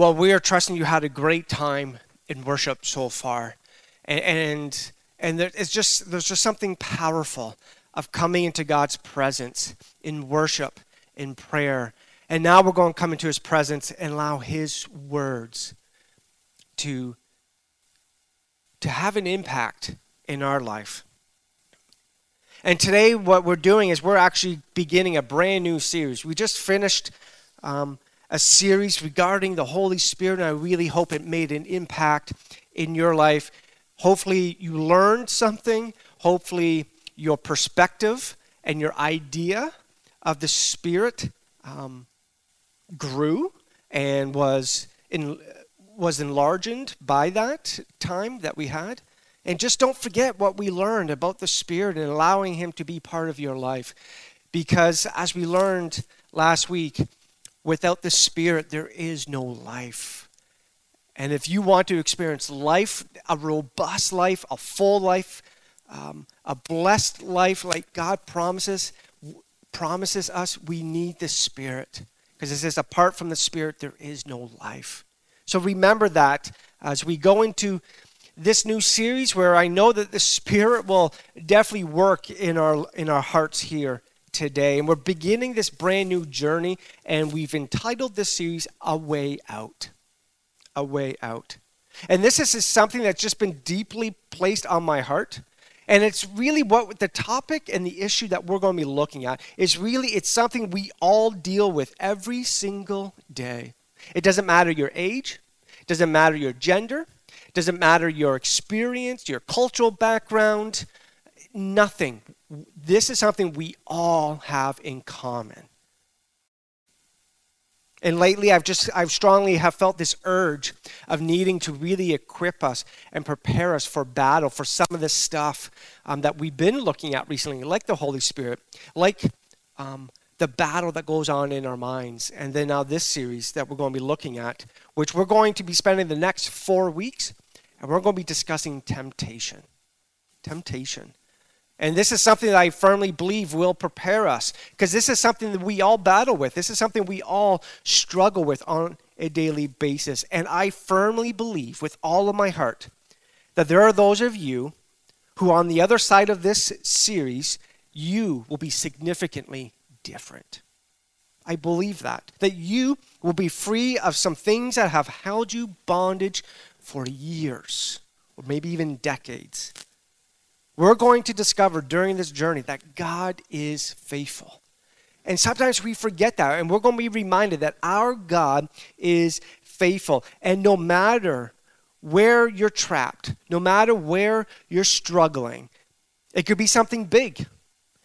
Well, we are trusting you had a great time in worship so far. And, and, and there, it's just, there's just something powerful of coming into God's presence in worship, in prayer. And now we're going to come into his presence and allow his words to, to have an impact in our life. And today, what we're doing is we're actually beginning a brand new series. We just finished um, a series regarding the Holy Spirit, and I really hope it made an impact in your life. Hopefully, you learned something. Hopefully, your perspective and your idea of the Spirit um, grew and was in, was enlarged by that time that we had. And just don't forget what we learned about the Spirit and allowing Him to be part of your life. Because as we learned last week, without the Spirit, there is no life. And if you want to experience life, a robust life, a full life, um, a blessed life like God promises, promises us, we need the Spirit. Because it says, apart from the Spirit, there is no life. So remember that as we go into this new series where I know that the Spirit will definitely work in our in our hearts here today. And we're beginning this brand new journey, and we've entitled this series A Way Out. A Way Out. And this is something that's just been deeply placed on my heart. And it's really what the topic and the issue that we're going to be looking at is really it's something we all deal with every single day. It doesn't matter your age, it doesn't matter your gender, doesn't matter your experience, your cultural background, nothing. This is something we all have in common. And lately I've just I've strongly have felt this urge of needing to really equip us and prepare us for battle for some of this stuff um, that we've been looking at recently, like the Holy Spirit, like um, the battle that goes on in our minds. And then now this series that we're going to be looking at, which we're going to be spending the next four weeks and we're going to be discussing temptation. Temptation. And this is something that I firmly believe will prepare us because this is something that we all battle with. This is something we all struggle with on a daily basis. And I firmly believe with all of my heart that there are those of you who, on the other side of this series, you will be significantly different. I believe that. That you will be free of some things that have held you bondage for years, or maybe even decades. We're going to discover during this journey that God is faithful. And sometimes we forget that, and we're going to be reminded that our God is faithful. And no matter where you're trapped, no matter where you're struggling, it could be something big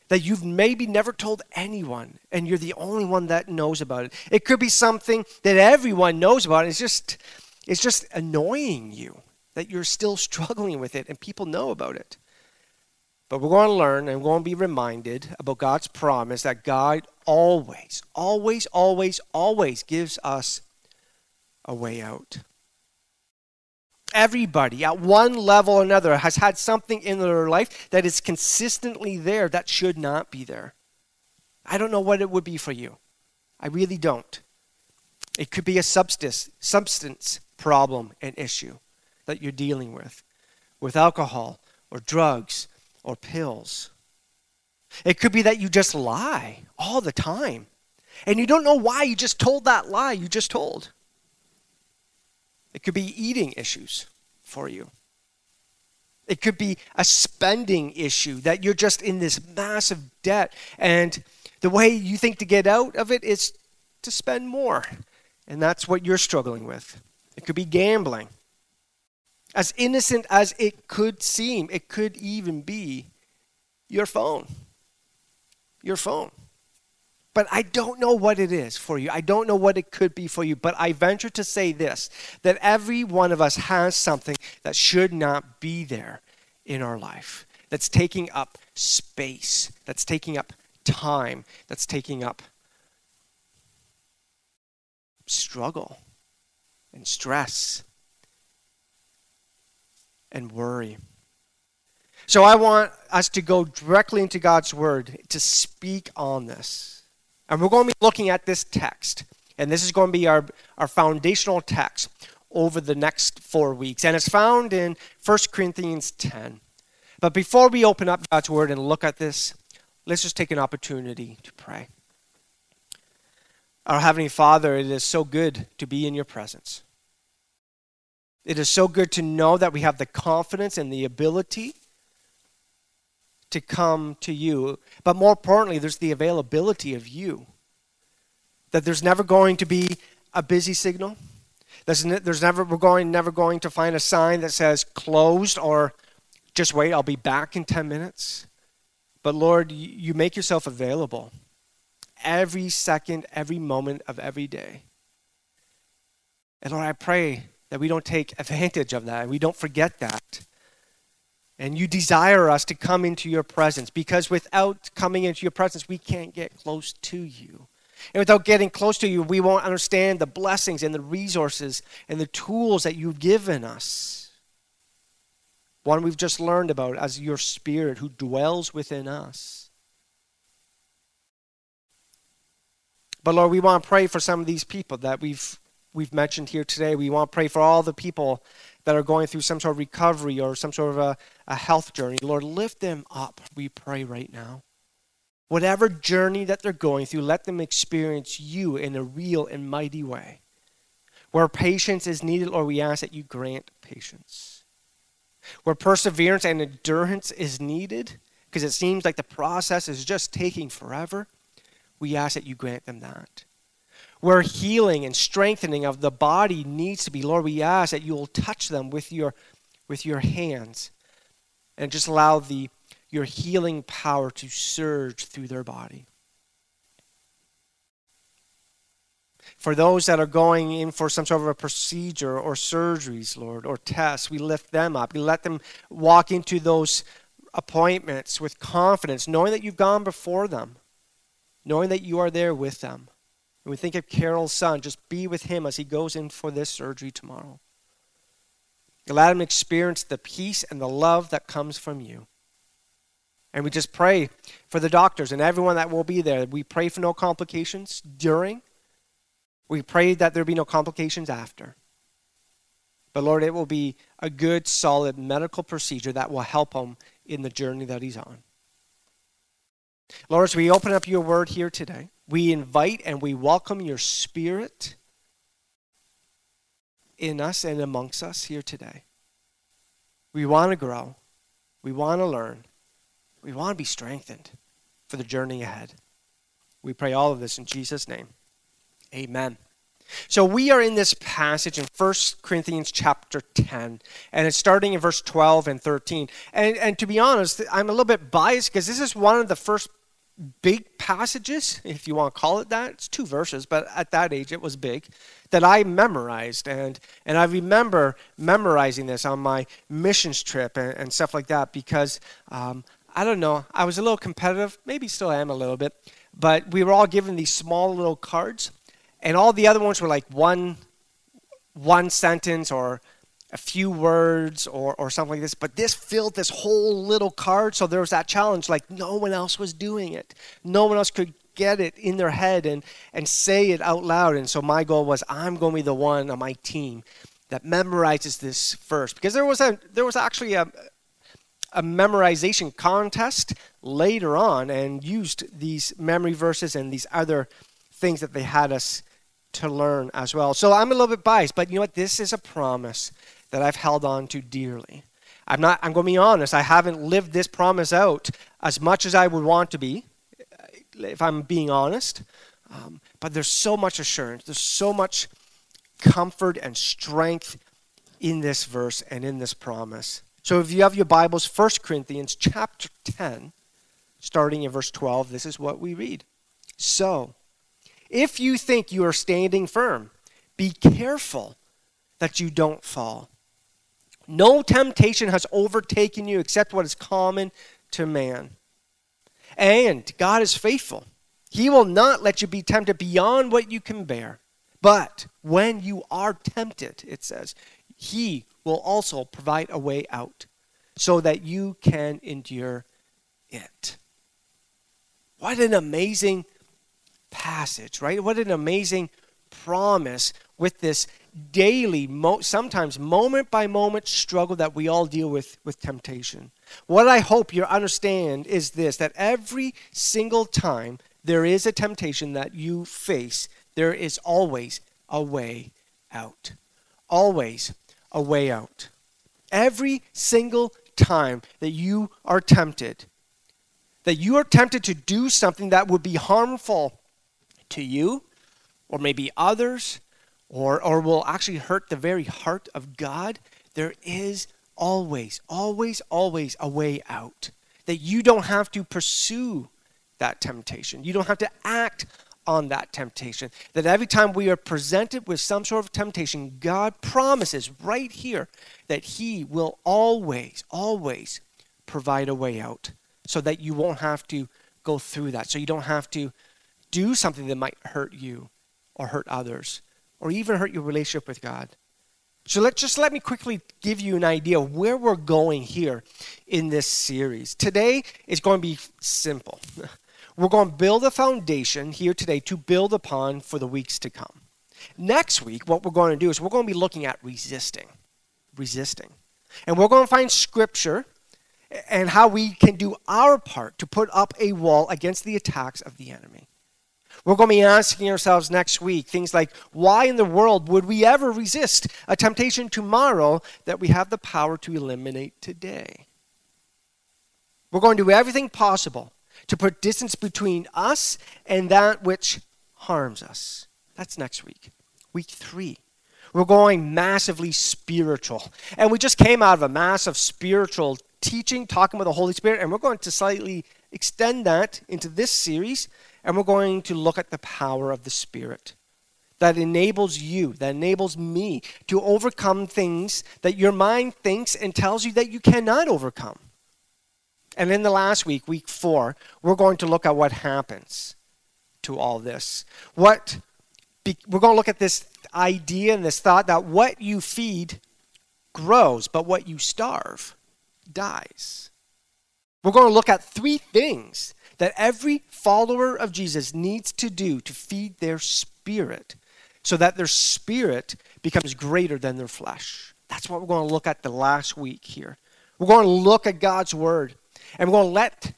that you've maybe never told anyone, and you're the only one that knows about it. It could be something that everyone knows about. And it's just it's just annoying you that you're still struggling with it and people know about it. But we're going to learn and we're going to be reminded about God's promise that God always, always, always, always gives us a way out. Everybody at one level or another has had something in their life that is consistently there that should not be there. I don't know what it would be for you. I really don't. It could be a substance, substance problem and issue that you're dealing with, with alcohol or drugs or pills. It could be that you just lie all the time and you don't know why you just told that lie you just told. It could be eating issues for you. It could be a spending issue that you're just in this massive debt and the way you think to get out of it is to spend more. And that's what you're struggling with. It could be gambling. As innocent as it could seem, it could even be your phone. Your phone. But I don't know what it is for you. I don't know what it could be for you. But I venture to say this that every one of us has something that should not be there in our life, that's taking up space, that's taking up time, that's taking up struggle and stress and worry. So I want us to go directly into God's Word to speak on this. And we're going to be looking at this text And this is going to be our, our foundational text over the next four weeks. And it's found in 1 Corinthians 10. But before we open up God's Word and look at this, let's just take an opportunity to pray. Our Heavenly Father, it is so good to be in your presence. It is so good to know that we have the confidence and the ability to come to you. But more importantly, there's the availability of you. That there's never going to be a busy signal. There's, there's never we're going never going to find a sign that says closed or just wait, I'll be back in 10 minutes. But Lord, you make yourself available every second, every moment of every day. And Lord, I pray that we don't take advantage of that and we don't forget that. And you desire us to come into your presence because without coming into your presence, we can't get close to you. And without getting close to you, we won't understand the blessings and the resources and the tools that you've given us. One we've just learned about as your spirit who dwells within us. But Lord, we want to pray for some of these people that we've we've mentioned here today. We want to pray for all the people that are going through some sort of recovery or some sort of a, a health journey. Lord, lift them up, we pray right now. Whatever journey that they're going through, let them experience you in a real and mighty way. Where patience is needed, Lord, we ask that you grant patience. Where perseverance and endurance is needed, because it seems like the process is just taking forever, we ask that you grant them that where healing and strengthening of the body needs to be. Lord, we ask that you will touch them with your, with your hands and just allow the, your healing power to surge through their body. For those that are going in for some sort of a procedure or surgeries, Lord, or tests, we lift them up. We let them walk into those appointments with confidence, knowing that you've gone before them, knowing that you are there with them. And we think of Carol's son, just be with him as he goes in for this surgery tomorrow. Let him experience the peace and the love that comes from you. And we just pray for the doctors and everyone that will be there. We pray for no complications during. We pray that there be no complications after. But Lord, it will be a good, solid medical procedure that will help him in the journey that he's on. Lord, as we open up your word here today, we invite and we welcome your spirit in us and amongst us here today. We want to grow. We want to learn. We want to be strengthened for the journey ahead. We pray all of this in Jesus' name. Amen. So we are in this passage in 1 Corinthians chapter 10, and it's starting in verse 12 and 13. And, and to be honest, I'm a little bit biased because this is one of the first big passages, if you want to call it that. It's two verses, but at that age it was big, that I memorized. And, and I remember memorizing this on my missions trip and, and stuff like that because, um, I don't know, I was a little competitive, maybe still am a little bit, but we were all given these small little cards, and all the other ones were like one, one sentence or a few words or, or something like this, but this filled this whole little card. So there was that challenge, like no one else was doing it. No one else could get it in their head and, and say it out loud. And so my goal was I'm going to be the one on my team that memorizes this first. Because there was a there was actually a a memorization contest later on and used these memory verses and these other things that they had us to learn as well. So I'm a little bit biased, but you know what? This is a promise that I've held on to dearly. I'm not I'm going to be honest, I haven't lived this promise out as much as I would want to be if I'm being honest. Um, but there's so much assurance, there's so much comfort and strength in this verse and in this promise. So if you have your Bibles, 1 Corinthians chapter 10, starting in verse 12, this is what we read. So, if you think you are standing firm, be careful that you don't fall. No temptation has overtaken you except what is common to man. And God is faithful. He will not let you be tempted beyond what you can bear. But when you are tempted, it says, He will also provide a way out so that you can endure it. What an amazing passage, right? What an amazing promise with this daily, sometimes moment by moment struggle that we all deal with with temptation. What I hope you understand is this that every single time there is a temptation that you face, there is always a way out. Always a way out. Every single time that you are tempted, that you are tempted to do something that would be harmful to you or maybe others or, or will actually hurt the very heart of God, there is always, always, always a way out. That you don't have to pursue that temptation. You don't have to act on that temptation. That every time we are presented with some sort of temptation, God promises right here that He will always, always provide a way out so that you won't have to go through that. So you don't have to do something that might hurt you or hurt others or even hurt your relationship with God. So let just let me quickly give you an idea of where we're going here in this series. Today is going to be simple. We're going to build a foundation here today to build upon for the weeks to come. Next week, what we're going to do is we're going to be looking at resisting. Resisting. And we're going to find scripture and how we can do our part to put up a wall against the attacks of the enemy. We're going to be asking ourselves next week things like why in the world would we ever resist a temptation tomorrow that we have the power to eliminate today? We're going to do everything possible to put distance between us and that which harms us. That's next week. Week three. We're going massively spiritual. And we just came out of a massive spiritual teaching, talking about the Holy Spirit, and we're going to slightly extend that into this series and we're going to look at the power of the Spirit that enables you, that enables me to overcome things that your mind thinks and tells you that you cannot overcome. And in the last week, week four, we're going to look at what happens to all this. What we're going to look at this idea and this thought that what you feed grows, but what you starve dies. We're going to look at three things that every follower of Jesus needs to do to feed their spirit so that their spirit becomes greater than their flesh. That's what we're going to look at the last week here. We're going to look at God's word and we're going to let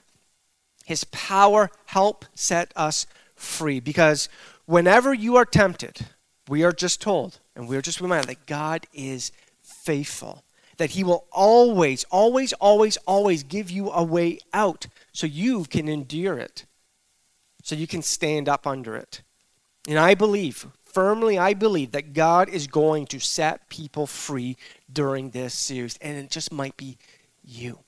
his power help set us free because whenever you are tempted, we are just told and we are just reminded that God is faithful that He will always, always, always, always give you a way out so you can endure it, so you can stand up under it. And I believe, firmly, I believe that God is going to set people free during this series. And it just might be you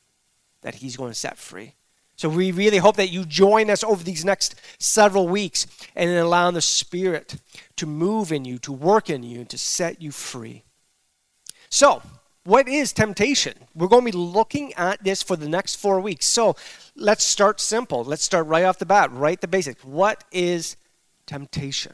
that He's going to set free. So we really hope that you join us over these next several weeks and allow the Spirit to move in you, to work in you, and to set you free. So, what is temptation? We're going to be looking at this for the next four weeks. So let's start simple. Let's start right off the bat, right the basics. What is temptation?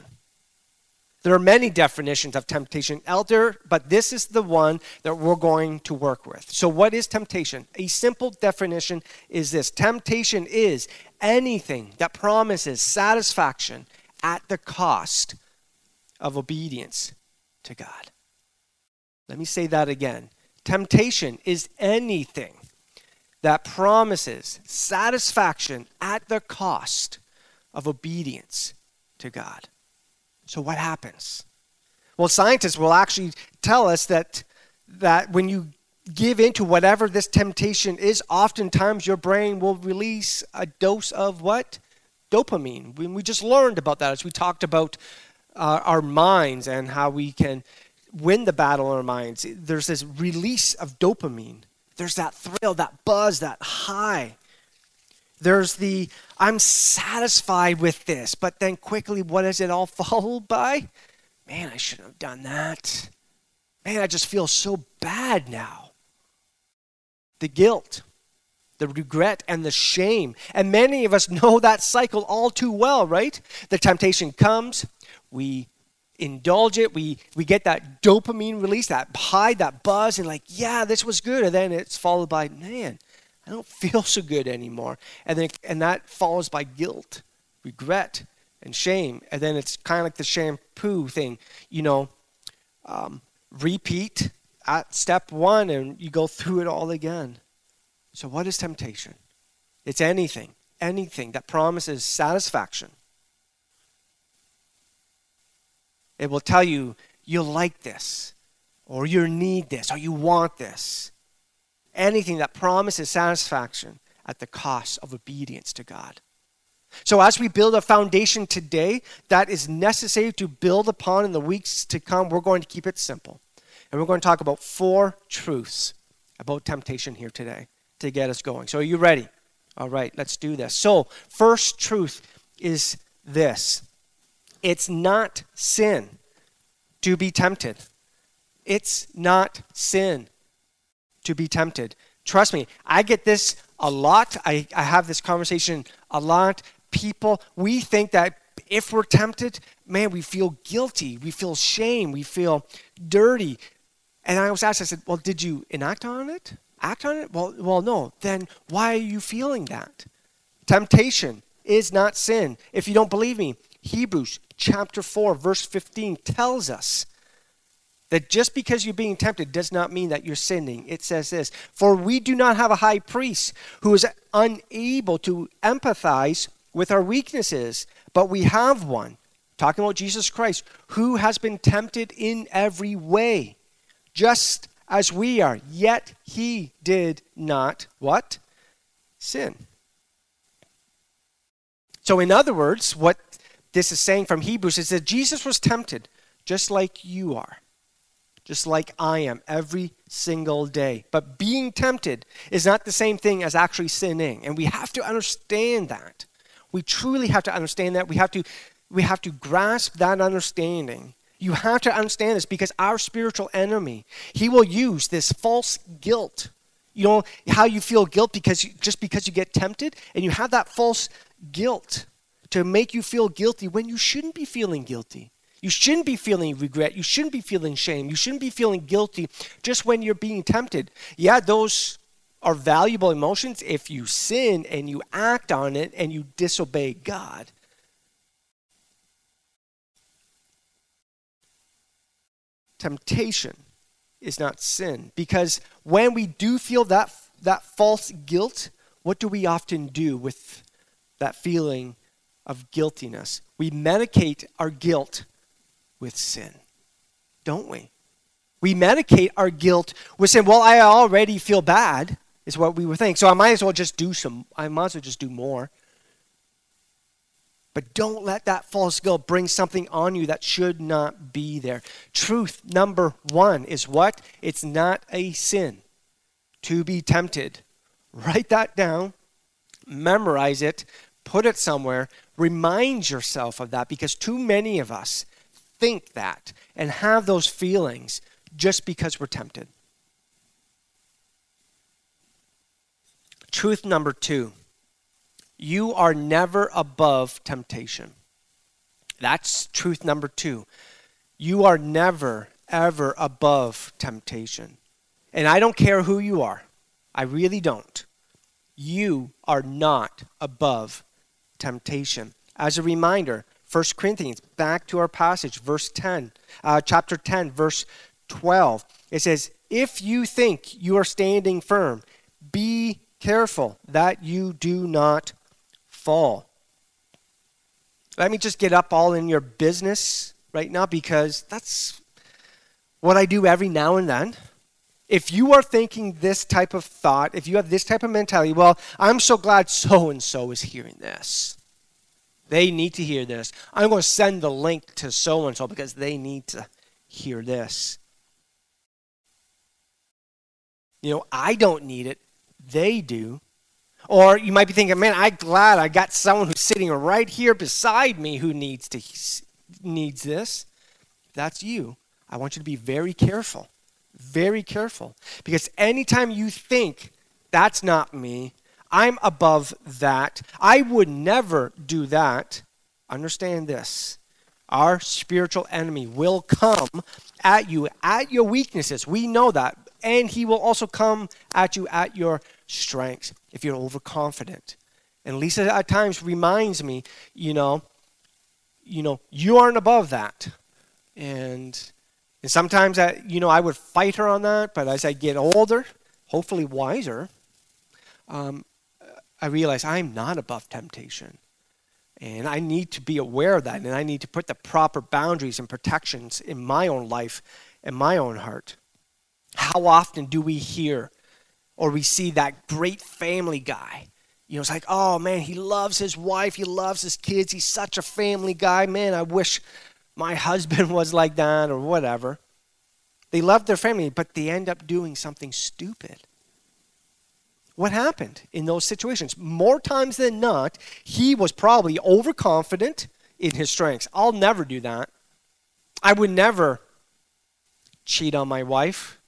There are many definitions of temptation out there, but this is the one that we're going to work with. So, what is temptation? A simple definition is this temptation is anything that promises satisfaction at the cost of obedience to God. Let me say that again. Temptation is anything that promises satisfaction at the cost of obedience to God. So, what happens? Well, scientists will actually tell us that, that when you give into whatever this temptation is, oftentimes your brain will release a dose of what? Dopamine. We, we just learned about that as we talked about uh, our minds and how we can win the battle in our minds, there's this release of dopamine. There's that thrill, that buzz, that high. There's the, I'm satisfied with this, but then quickly, what is it all followed by? Man, I shouldn't have done that. Man, I just feel so bad now. The guilt, the regret, and the shame. And many of us know that cycle all too well, right? The temptation comes, we indulge it. We, we get that dopamine release, that high, that buzz, and like, yeah, this was good. And then it's followed by, man, I don't feel so good anymore. And then and that follows by guilt, regret, and shame. And then it's kind of like the shampoo thing, you know, um, repeat at step one and you go through it all again. So, what is temptation? It's anything, anything that promises satisfaction. It will tell you, you'll like this, or you need this, or you want this. Anything that promises satisfaction at the cost of obedience to God. So, as we build a foundation today that is necessary to build upon in the weeks to come, we're going to keep it simple. And we're going to talk about four truths about temptation here today to get us going. So, are you ready? All right, let's do this. So, first truth is this it's not sin to be tempted. It's not sin to be tempted. Trust me, I get this a lot. I, I have this conversation a lot. People, we think that if we're tempted, man, we feel guilty. We feel shame. We feel dirty. And I was asked, I said, well, did you enact on it? Act on it? Well, well, no. Then why are you feeling that? Temptation is not sin. If you don't believe me, Hebrews chapter 4, verse 15 tells us that just because you're being tempted does not mean that you're sinning. It says this For we do not have a high priest who is unable to empathize with our weaknesses, but we have one, talking about Jesus Christ, who has been tempted in every way, just as we are, yet he did not what? Sin. So, in other words, what this is saying from Hebrews is that Jesus was tempted just like you are just like I am every single day. But being tempted is not the same thing as actually sinning. And we have to understand that. We truly have to understand that. We have to, we have to grasp that understanding. You have to understand this because our spiritual enemy, he will use this false guilt. You know how you feel guilt because you, just because you get tempted and you have that false guilt to make you feel guilty when you shouldn't be feeling guilty. You shouldn't be feeling regret. You shouldn't be feeling shame. You shouldn't be feeling guilty just when you're being tempted. Yeah, those are valuable emotions if you sin and you act on it and you disobey God. Temptation is not sin because when we do feel that that false guilt, what do we often do with that feeling of guiltiness? We medicate our guilt with sin, don't we? We medicate our guilt with sin. Well, I already feel bad, is what we would think. So I might as well just do some, I might as well just do more. But don't let that false guilt bring something on you that should not be there. Truth number one is what? It's not a sin to be tempted. Write that down, memorize it, put it somewhere, remind yourself of that because too many of us think that and have those feelings just because we're tempted. Truth number two you are never above temptation. That's truth number two. You are never, ever above temptation. And I don't care who you are, I really don't. You are not above temptation. As a reminder, 1 Corinthians, back to our passage, verse 10, uh, chapter 10, verse 12. It says, If you think you are standing firm, be careful that you do not fall. Let me just get up all in your business right now because that's what I do every now and then. If you are thinking this type of thought, if you have this type of mentality, well, I'm so glad so and so is hearing this. They need to hear this. I'm going to send the link to so and so because they need to hear this. You know, I don't need it, they do. Or you might be thinking, man, I'm glad I got someone who's sitting right here beside me who needs to needs this. That's you. I want you to be very careful. Very careful. Because anytime you think that's not me, I'm above that. I would never do that. Understand this. Our spiritual enemy will come at you at your weaknesses. We know that. And he will also come at you at your strengths if you're overconfident. And Lisa at times reminds me, you know, you know, you aren't above that. And, and sometimes, I, you know, I would fight her on that, but as I get older, hopefully wiser, um, I realize I'm not above temptation. And I need to be aware of that, and I need to put the proper boundaries and protections in my own life and my own heart. How often do we hear or we see that great family guy? You know, it's like, oh man, he loves his wife, he loves his kids, he's such a family guy. Man, I wish my husband was like that or whatever. They love their family, but they end up doing something stupid. What happened in those situations? More times than not, he was probably overconfident in his strengths. I'll never do that. I would never cheat on my wife.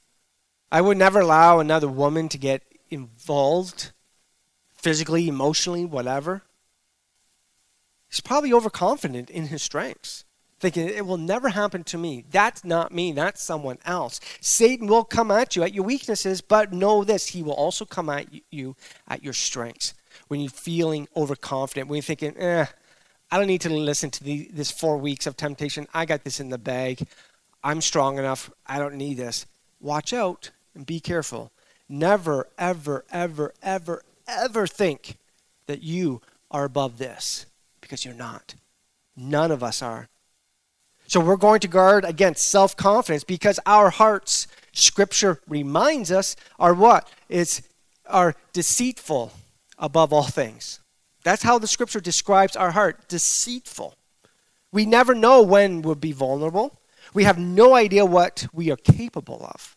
I would never allow another woman to get involved physically, emotionally, whatever. He's probably overconfident in his strengths thinking it will never happen to me. That's not me, that's someone else. Satan will come at you at your weaknesses, but know this he will also come at you at your strengths. When you're feeling overconfident, when you're thinking, eh, I don't need to listen to the, this four weeks of temptation. I got this in the bag. I'm strong enough. I don't need this. Watch out and be careful. Never, ever, ever, ever, ever think that you are above this because you're not. None of us are. So we're going to guard against self confidence because our hearts, Scripture reminds us, are what? It's are deceitful above all things. That's how the Scripture describes our heart deceitful. We never know when we'll be vulnerable. We have no idea what we are capable of.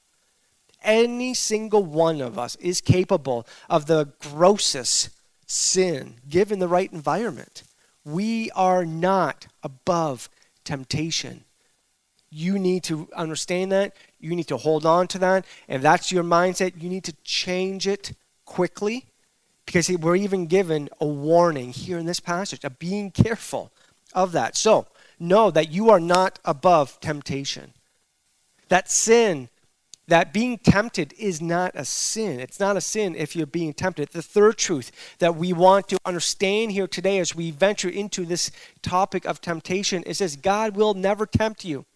Any single one of us is capable of the grossest sin given the right environment. We are not above temptation. You need to understand that. You need to hold on to that. If that's your mindset, you need to change it quickly because we're even given a warning here in this passage of being careful of that. So, know that you are not above temptation. That sin that being tempted is not a sin. It's not a sin if you're being tempted. The third truth that we want to understand here today as we venture into this topic of temptation is this God will never tempt you.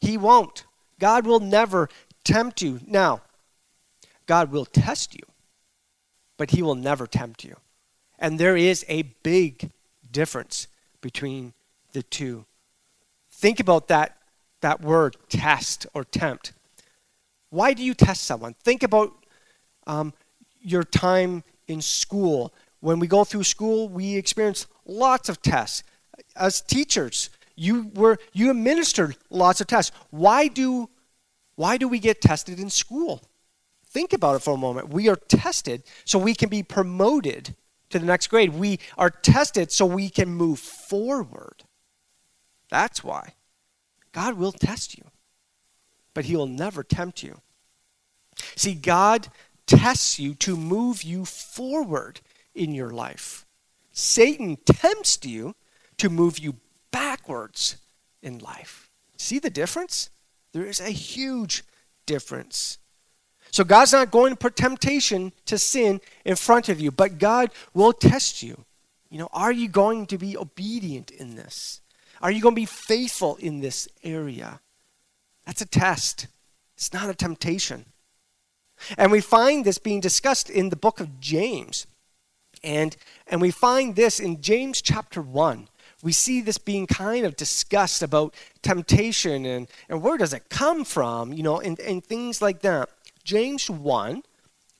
He won't. God will never tempt you. Now, God will test you, but He will never tempt you. And there is a big difference between the two. Think about that, that word test or tempt. Why do you test someone? Think about um, your time in school. When we go through school, we experience lots of tests. As teachers, you were you administered lots of tests. Why do why do we get tested in school? Think about it for a moment. We are tested so we can be promoted to the next grade. We are tested so we can move forward. That's why. God will test you but he will never tempt you. See, God tests you to move you forward in your life. Satan tempts you to move you backwards in life. See the difference? There is a huge difference. So God's not going to put temptation to sin in front of you, but God will test you. You know, are you going to be obedient in this? Are you going to be faithful in this area? That's a test, it's not a temptation. And we find this being discussed in the book of James. And, and we find this in James chapter 1. We see this being kind of discussed about temptation and, and where does it come from, you know, and, and things like that. James 1,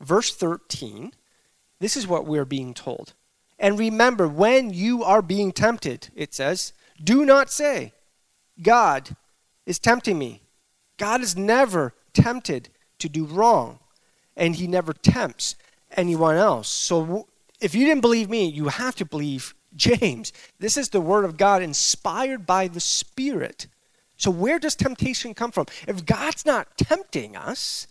verse 13, this is what we're being told. And remember, when you are being tempted, it says, do not say, God is tempting me. God is never tempted to do wrong, and he never tempts anyone else. So if you didn't believe me, you have to believe James. This is the word of God inspired by the Spirit. So where does temptation come from? If God's not tempting us,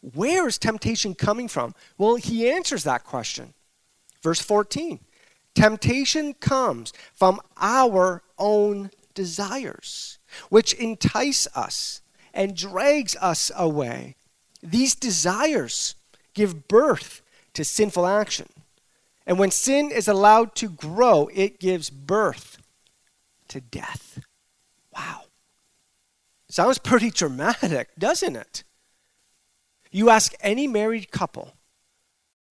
where is temptation coming from? Well, he answers that question. Verse 14 Temptation comes from our own desires which entice us and drags us away. These desires give birth to sinful action. And when sin is allowed to grow, it gives birth to death. Wow. Sounds pretty dramatic, doesn't it? You ask any married couple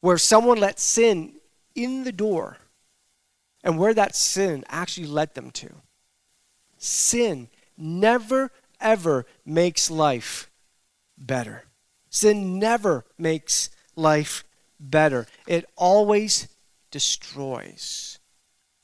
where someone let sin in the door and where that sin actually led them to. Sin never, ever makes life better. Sin never makes life better. It always destroys,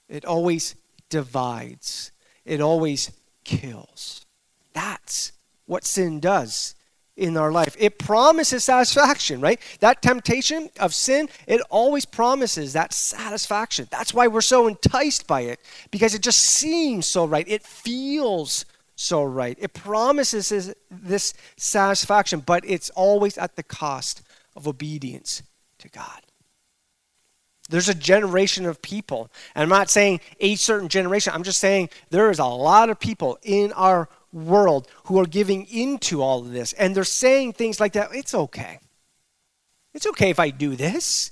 it always divides, it always kills. That's what sin does in our life. It promises satisfaction, right? That temptation of sin, it always promises that satisfaction. That's why we're so enticed by it, because it just seems so right. It feels so right. It promises this satisfaction, but it's always at the cost of obedience to God. There's a generation of people, and I'm not saying a certain generation, I'm just saying there is a lot of people in our world who are giving into all of this. And they're saying things like that it's okay. It's okay if I do this.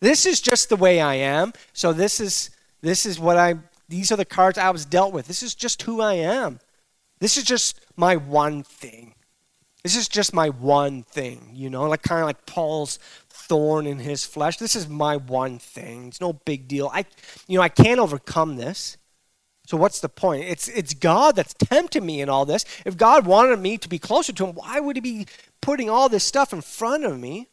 This is just the way I am. So this is this is what I these are the cards I was dealt with. This is just who I am. This is just my one thing. This is just my one thing, you know, like kind of like Paul's thorn in his flesh. This is my one thing. It's no big deal. I you know, I can't overcome this. So what's the point? It's it's God that's tempting me in all this. If God wanted me to be closer to him, why would he be putting all this stuff in front of me?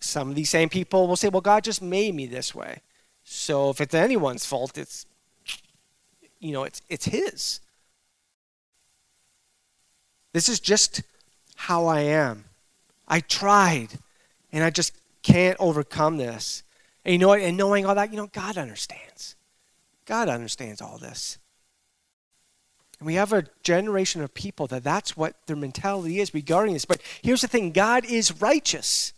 Some of these same people will say, "Well, God just made me this way." So if it's anyone's fault, it's you know, it's it's his. This is just how I am. I tried and I just can't overcome this. And you know what? And knowing all that, you know, God understands. God understands all this. And we have a generation of people that that's what their mentality is regarding this. But here's the thing God is righteous.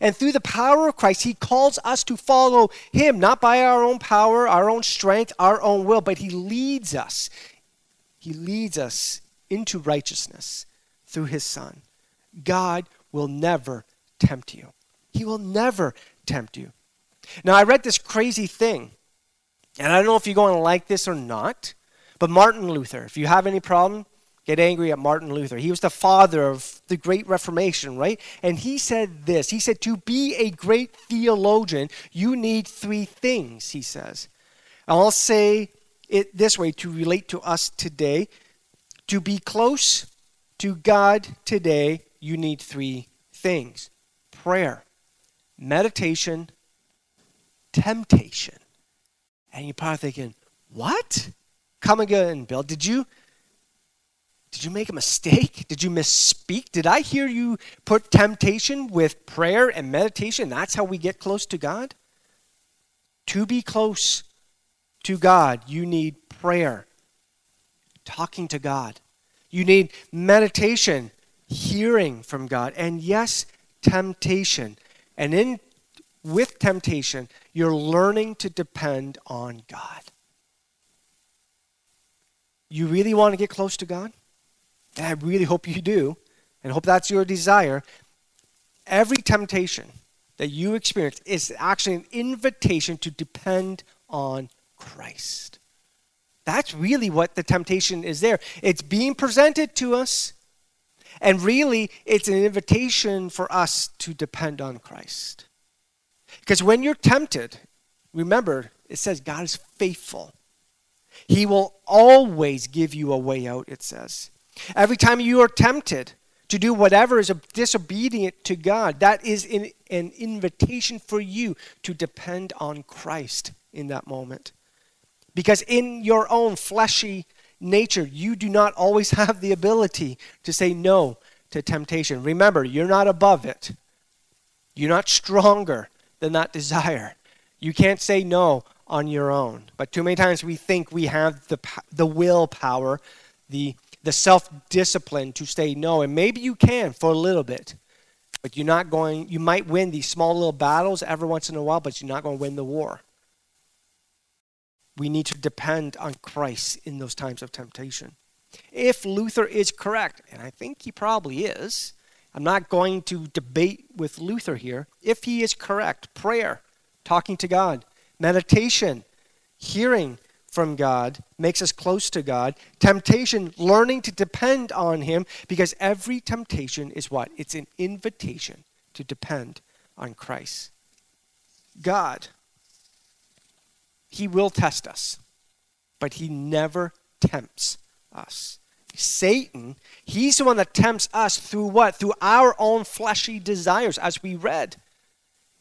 And through the power of Christ, He calls us to follow Him, not by our own power, our own strength, our own will, but He leads us. He leads us into righteousness through His Son. God will never tempt you, He will never tempt you. Now, I read this crazy thing and I don't know if you're going to like this or not, but Martin Luther, if you have any problem, get angry at Martin Luther. He was the father of the great Reformation, right? And he said this He said, To be a great theologian, you need three things, he says. I'll say it this way to relate to us today. To be close to God today, you need three things prayer, meditation, temptation. And you're probably thinking, what? Come again, Bill. Did you did you make a mistake? Did you misspeak? Did I hear you put temptation with prayer and meditation? That's how we get close to God? To be close to God, you need prayer, talking to God. You need meditation, hearing from God. And yes, temptation. And in with temptation, you're learning to depend on God. You really want to get close to God? I really hope you do, and hope that's your desire. Every temptation that you experience is actually an invitation to depend on Christ. That's really what the temptation is there. It's being presented to us, and really, it's an invitation for us to depend on Christ. Because when you're tempted, remember, it says God is faithful. He will always give you a way out, it says. Every time you are tempted to do whatever is disobedient to God, that is an invitation for you to depend on Christ in that moment. Because in your own fleshy nature, you do not always have the ability to say no to temptation. Remember, you're not above it, you're not stronger than that desire. You can't say no on your own. But too many times we think we have the, the willpower, the, the self discipline to say no. And maybe you can for a little bit. But you're not going, you might win these small little battles every once in a while, but you're not going to win the war. We need to depend on Christ in those times of temptation. If Luther is correct, and I think he probably is, I'm not going to debate with Luther here. If he is correct, prayer, talking to God, meditation, hearing from God makes us close to God. Temptation, learning to depend on Him, because every temptation is what? It's an invitation to depend on Christ. God, He will test us, but He never tempts us. Satan, he's the one that tempts us through what? Through our own fleshy desires, as we read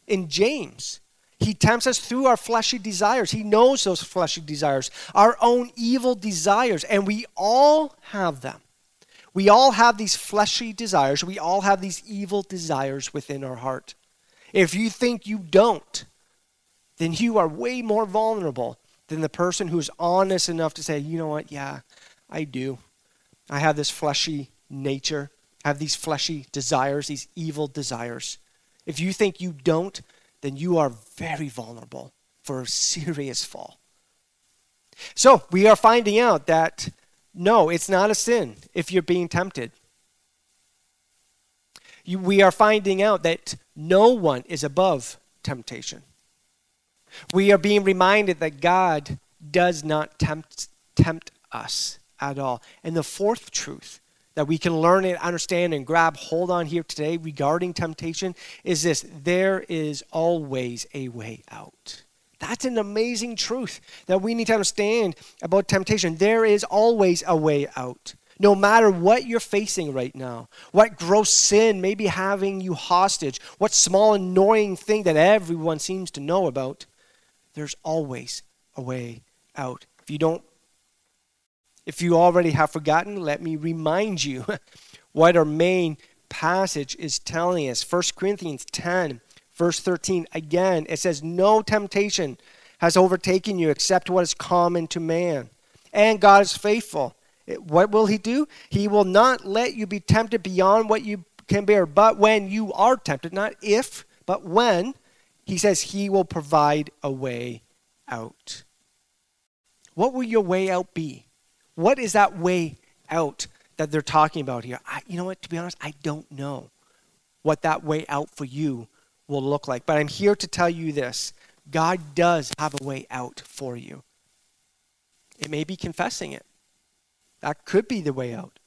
in James. He tempts us through our fleshy desires. He knows those fleshy desires, our own evil desires, and we all have them. We all have these fleshy desires. We all have these evil desires within our heart. If you think you don't, then you are way more vulnerable than the person who's honest enough to say, you know what, yeah, I do. I have this fleshy nature, I have these fleshy desires, these evil desires. If you think you don't, then you are very vulnerable for a serious fall. So we are finding out that no, it's not a sin if you're being tempted. You, we are finding out that no one is above temptation. We are being reminded that God does not tempt, tempt us at all. And the fourth truth that we can learn and understand and grab hold on here today regarding temptation is this there is always a way out. That's an amazing truth that we need to understand about temptation. There is always a way out. No matter what you're facing right now, what gross sin may be having you hostage, what small annoying thing that everyone seems to know about, there's always a way out. If you don't if you already have forgotten, let me remind you what our main passage is telling us. 1 Corinthians 10, verse 13. Again, it says, No temptation has overtaken you except what is common to man. And God is faithful. What will He do? He will not let you be tempted beyond what you can bear. But when you are tempted, not if, but when, He says He will provide a way out. What will your way out be? What is that way out that they're talking about here? I, you know what? To be honest, I don't know what that way out for you will look like. But I'm here to tell you this God does have a way out for you. It may be confessing it. That could be the way out.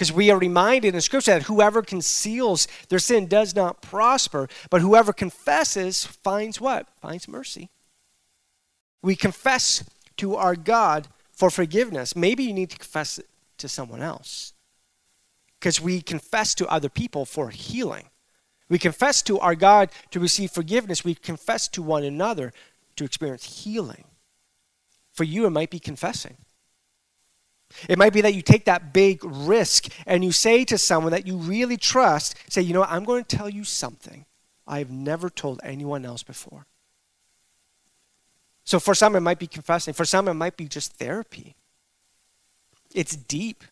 Because we are reminded in Scripture that whoever conceals their sin does not prosper, but whoever confesses finds what? Finds mercy. We confess to our God for forgiveness, maybe you need to confess it to someone else. Because we confess to other people for healing. We confess to our God to receive forgiveness. We confess to one another to experience healing. For you, it might be confessing. It might be that you take that big risk and you say to someone that you really trust, say, you know what, I'm going to tell you something I have never told anyone else before. So for some, it might be confessing. For some, it might be just therapy. It's deep.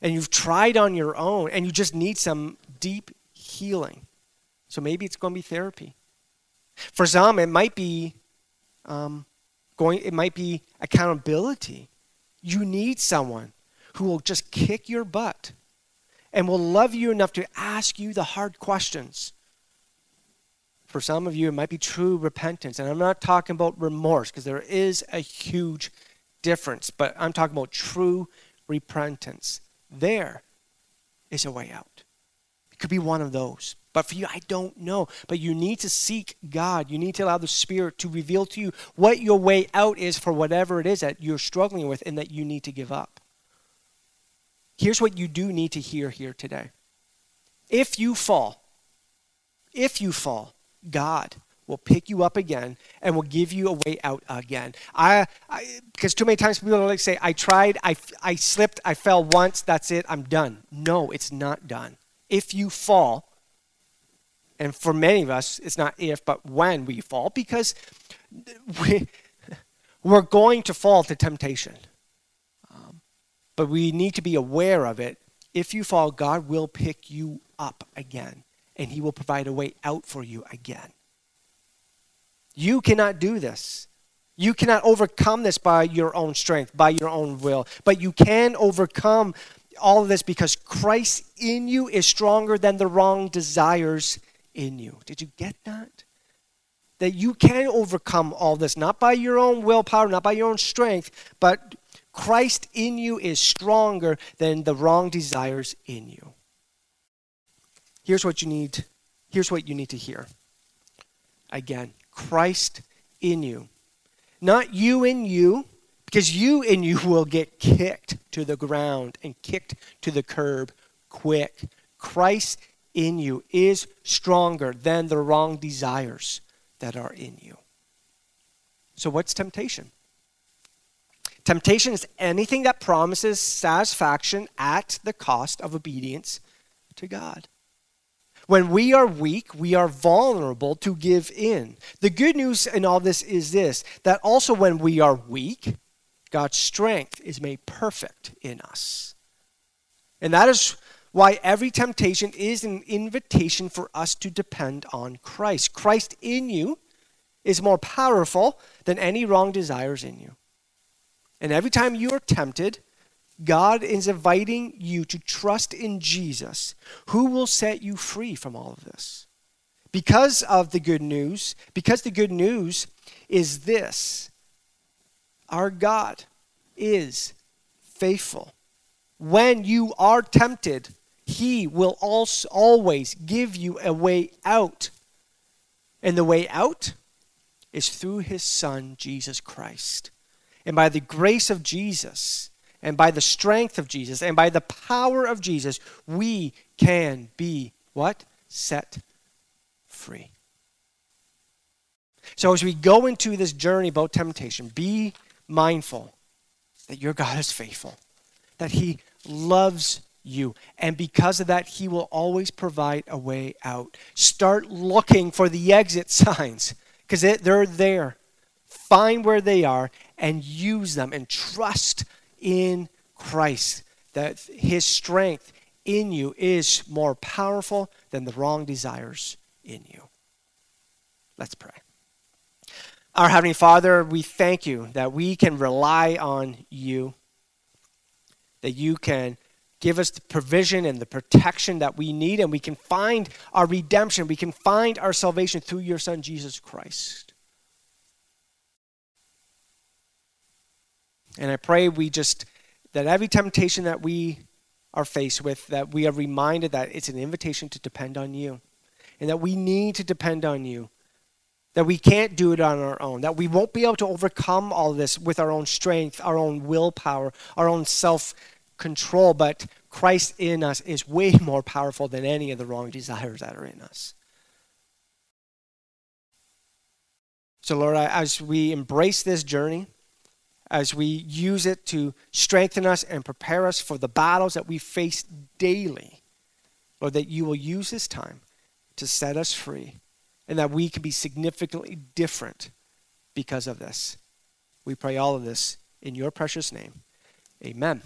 And you've tried on your own, and you just need some deep healing. So maybe it's going to be therapy. For some, it might be um, going. It might be accountability. You need someone who will just kick your butt and will love you enough to ask you the hard questions for some of you, it might be true repentance. And I'm not talking about remorse because there is a huge difference, but I'm talking about true repentance. There is a way out. It could be one of those. But for you, I don't know. But you need to seek God. You need to allow the Spirit to reveal to you what your way out is for whatever it is that you're struggling with and that you need to give up. Here's what you do need to hear here today. If you fall, if you fall, God will pick you up again and will give you a way out again. I, because too many times people like say, I tried, I, I slipped, I fell once, that's it, I'm done. No, it's not done. If you fall, and for many of us, it's not if, but when we fall, because we, we're going to fall to temptation. Um, but we need to be aware of it. If you fall, God will pick you up again and He will provide a way out for you again. You cannot do this. You cannot overcome this by your own strength, by your own will, but you can overcome all of this because Christ in you is stronger than the wrong desires in you. Did you get that? that you can overcome all this, not by your own willpower, not by your own strength, but Christ in you is stronger than the wrong desires in you. Here's what you need. Here's what you need to hear. Again, Christ in you. Not you in you, because you in you will get kicked to the ground and kicked to the curb quick. Christ in you is stronger than the wrong desires that are in you. So, what's temptation? Temptation is anything that promises satisfaction at the cost of obedience to God. When we are weak, we are vulnerable to give in. The good news in all this is this that also when we are weak, God's strength is made perfect in us. And that is why every temptation is an invitation for us to depend on Christ. Christ in you is more powerful than any wrong desires in you. And every time you are tempted, God is inviting you to trust in Jesus, who will set you free from all of this. Because of the good news, because the good news is this our God is faithful. When you are tempted, he will also always give you a way out. And the way out is through his son, Jesus Christ. And by the grace of Jesus, and by the strength of Jesus, and by the power of Jesus, we can be what? Set free. So as we go into this journey about temptation, be mindful that your God is faithful, that he loves you. And because of that, He will always provide a way out. Start looking for the exit signs because they're there. Find where they are and use them and trust in Christ that His strength in you is more powerful than the wrong desires in you. Let's pray. Our Heavenly Father, we thank you that we can rely on you, that you can give us the provision and the protection that we need, and we can find our redemption. We can find our salvation through your Son, Jesus Christ. And I pray we just, that every temptation that we are faced with, that we are reminded that it's an invitation to depend on you, and that we need to depend on you. That we can't do it on our own, that we won't be able to overcome all this with our own strength, our own willpower, our own self control, but Christ in us is way more powerful than any of the wrong desires that are in us. So, Lord, as we embrace this journey, as we use it to strengthen us and prepare us for the battles that we face daily, Lord, that you will use this time to set us free and that we can be significantly different because of this. We pray all of this in your precious name. Amen.